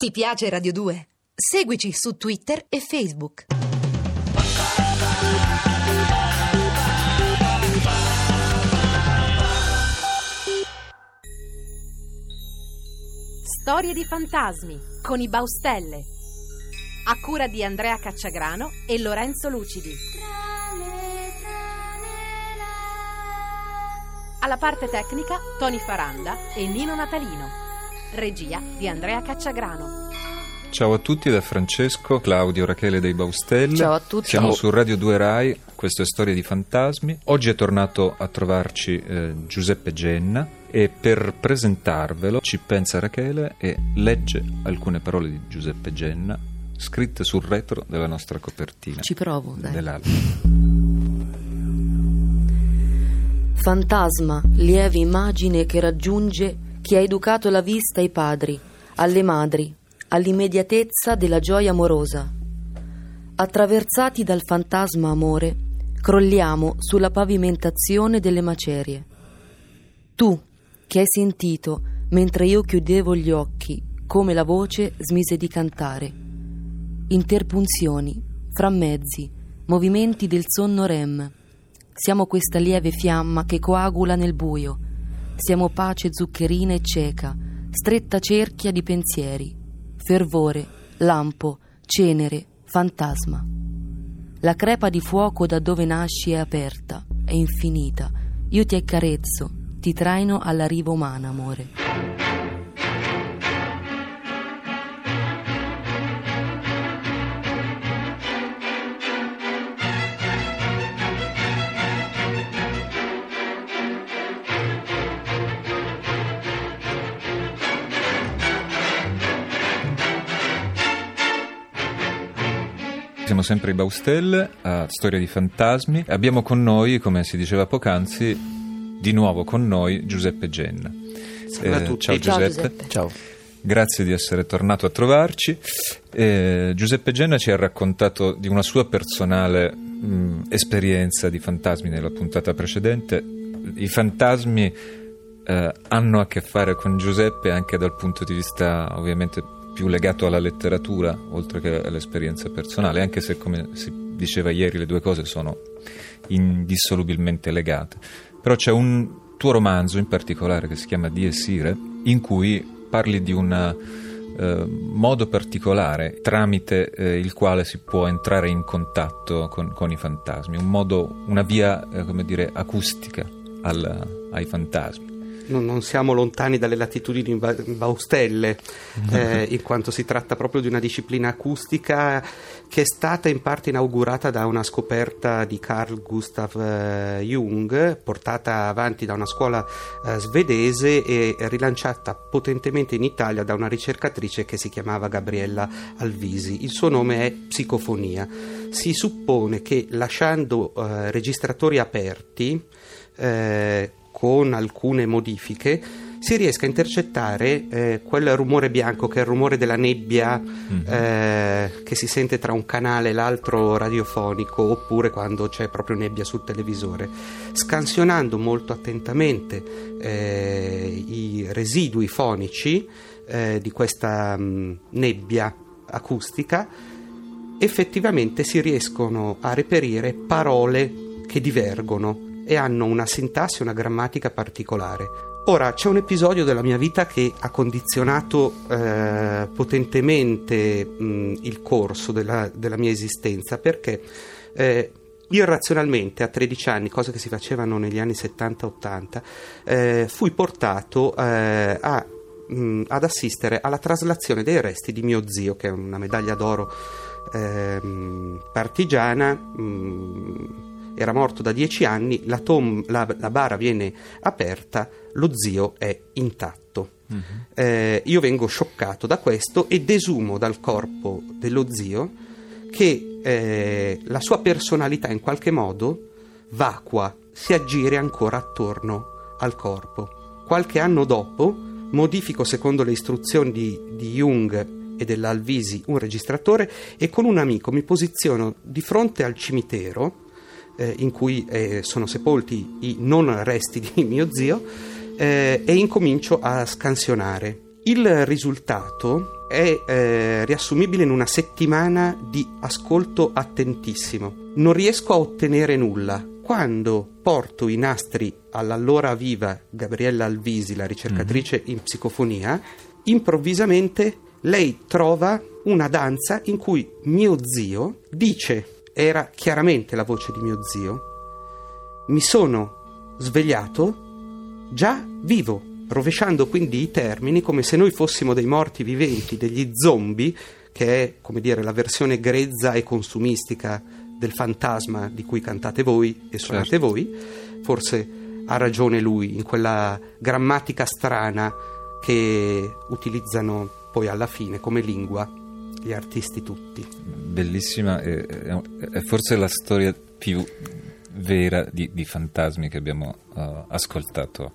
Ti piace Radio 2? Seguici su Twitter e Facebook. Storie di fantasmi con i Baustelle. A cura di Andrea Cacciagrano e Lorenzo Lucidi. Alla parte tecnica Tony Faranda e Nino Natalino. Regia di Andrea Cacciagrano. Ciao a tutti da Francesco, Claudio, Rachele dei Baustelle. Ciao a tutti. Siamo Ciao. su Radio 2 Rai, questo è Storie di Fantasmi. Oggi è tornato a trovarci eh, Giuseppe Genna e per presentarvelo ci pensa Rachele e legge alcune parole di Giuseppe Genna scritte sul retro della nostra copertina. Ci provo, dai. Dell'album. Fantasma, lieve immagine che raggiunge chi ha educato la vista ai padri, alle madri, all'immediatezza della gioia amorosa. Attraversati dal fantasma amore, crolliamo sulla pavimentazione delle macerie. Tu, che hai sentito mentre io chiudevo gli occhi, come la voce smise di cantare. Interpunzioni, frammezzi, movimenti del sonno REM. Siamo questa lieve fiamma che coagula nel buio. Siamo pace zuccherina e cieca, stretta cerchia di pensieri, fervore, lampo, cenere, fantasma. La crepa di fuoco da dove nasci è aperta, è infinita. Io ti accarezzo, ti traino alla riva umana, amore. Siamo sempre i Baustelle a Storia di Fantasmi. Abbiamo con noi, come si diceva poc'anzi, di nuovo con noi Giuseppe Genna. Salve a Eh, tutti. Ciao Ciao, Giuseppe. Giuseppe. Ciao. Grazie di essere tornato a trovarci. Eh, Giuseppe Genna ci ha raccontato di una sua personale mh, esperienza di fantasmi nella puntata precedente. I fantasmi eh, hanno a che fare con Giuseppe anche dal punto di vista ovviamente più legato alla letteratura, oltre che all'esperienza personale, anche se come si diceva ieri le due cose sono indissolubilmente legate. Però c'è un tuo romanzo in particolare che si chiama Die in cui parli di un eh, modo particolare tramite eh, il quale si può entrare in contatto con, con i fantasmi, un modo, una via, eh, come dire, acustica al- ai fantasmi. Non, non siamo lontani dalle latitudini ba- baustelle, eh, in quanto si tratta proprio di una disciplina acustica che è stata in parte inaugurata da una scoperta di Carl Gustav eh, Jung, portata avanti da una scuola eh, svedese e rilanciata potentemente in Italia da una ricercatrice che si chiamava Gabriella Alvisi. Il suo nome è psicofonia. Si suppone che lasciando eh, registratori aperti, eh, con alcune modifiche, si riesca a intercettare eh, quel rumore bianco che è il rumore della nebbia eh, che si sente tra un canale e l'altro radiofonico oppure quando c'è proprio nebbia sul televisore, scansionando molto attentamente eh, i residui fonici eh, di questa mh, nebbia acustica effettivamente si riescono a reperire parole che divergono e hanno una sintassi e una grammatica particolare. Ora c'è un episodio della mia vita che ha condizionato eh, potentemente mh, il corso della, della mia esistenza perché eh, io a 13 anni, cose che si facevano negli anni 70-80, eh, fui portato eh, a, mh, ad assistere alla traslazione dei resti di mio zio, che è una medaglia d'oro ehm, partigiana. mh, era morto da dieci anni, la, tom- la- la bara viene aperta, lo zio è intatto. Eh, io vengo scioccato da questo e desumo dal corpo dello zio che eh, la sua personalità in qualche modo vacua, si aggira ancora attorno al corpo. Qualche anno dopo modifico secondo le istruzioni di, di Jung e dell'Alvisi un registratore e con un amico mi posiziono di fronte al cimitero eh, in cui eh, sono sepolti i non resti di mio zio eh, e incomincio a scansionare. Il risultato è eh, riassumibile in una settimana di ascolto attentissimo. Non riesco a ottenere nulla. Quando porto i nastri all'allora viva Gabriella Alvisi, la ricercatrice mm-hmm. in psicofonia, improvvisamente lei trova una danza in cui mio zio dice, era chiaramente la voce di mio zio, mi sono svegliato già vivo rovesciando quindi i termini come se noi fossimo dei morti viventi, degli zombie, che è come dire la versione grezza e consumistica del fantasma di cui cantate voi e suonate certo. voi. Forse ha ragione lui in quella grammatica strana che utilizzano poi alla fine come lingua gli artisti tutti. Bellissima, è, è forse la storia più vera di, di fantasmi che abbiamo uh, ascoltato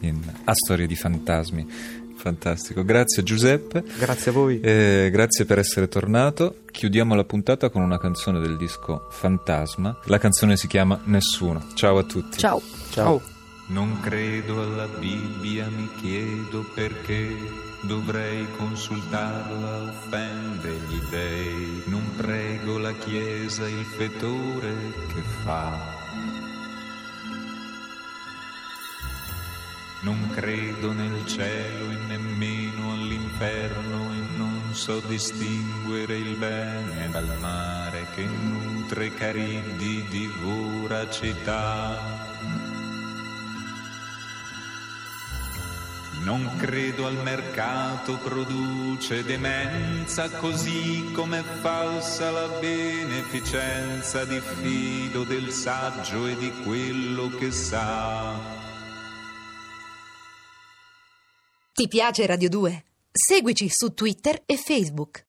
in A Storie di Fantasmi. Fantastico, grazie Giuseppe. Grazie a voi. Eh, grazie per essere tornato. Chiudiamo la puntata con una canzone del disco Fantasma. La canzone si chiama Nessuno. Ciao a tutti. Ciao. Ciao. Non credo alla Bibbia, mi chiedo perché dovrei consultarla, offende gli dei. Non prego la Chiesa, il fetore che fa. Non credo nel cielo e nemmeno all'inferno e non so distinguere il bene dal mare che nutre cariddi di voracità. Non credo al mercato, produce demenza, così come falsa la beneficenza, diffido del saggio e di quello che sa. Ti piace Radio 2? Seguici su Twitter e Facebook.